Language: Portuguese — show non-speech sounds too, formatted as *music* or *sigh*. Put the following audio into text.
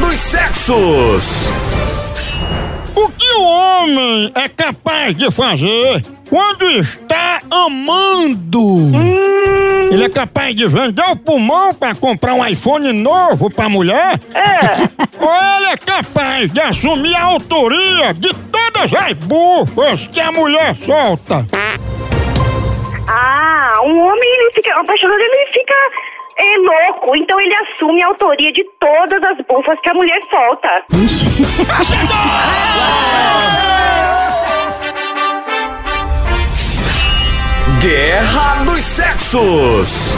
dos Sexos. O que o homem é capaz de fazer quando está amando? Ele é capaz de vender o pulmão para comprar um iPhone novo para mulher? É. *laughs* Ou ele é capaz de assumir a autoria de todas as bufas que a mulher solta? Ah, um homem, ele fica apaixonado, ele fica é, louco. Então ele assume a autoria de todas as bufas que a mulher solta. Guerra dos Sexos.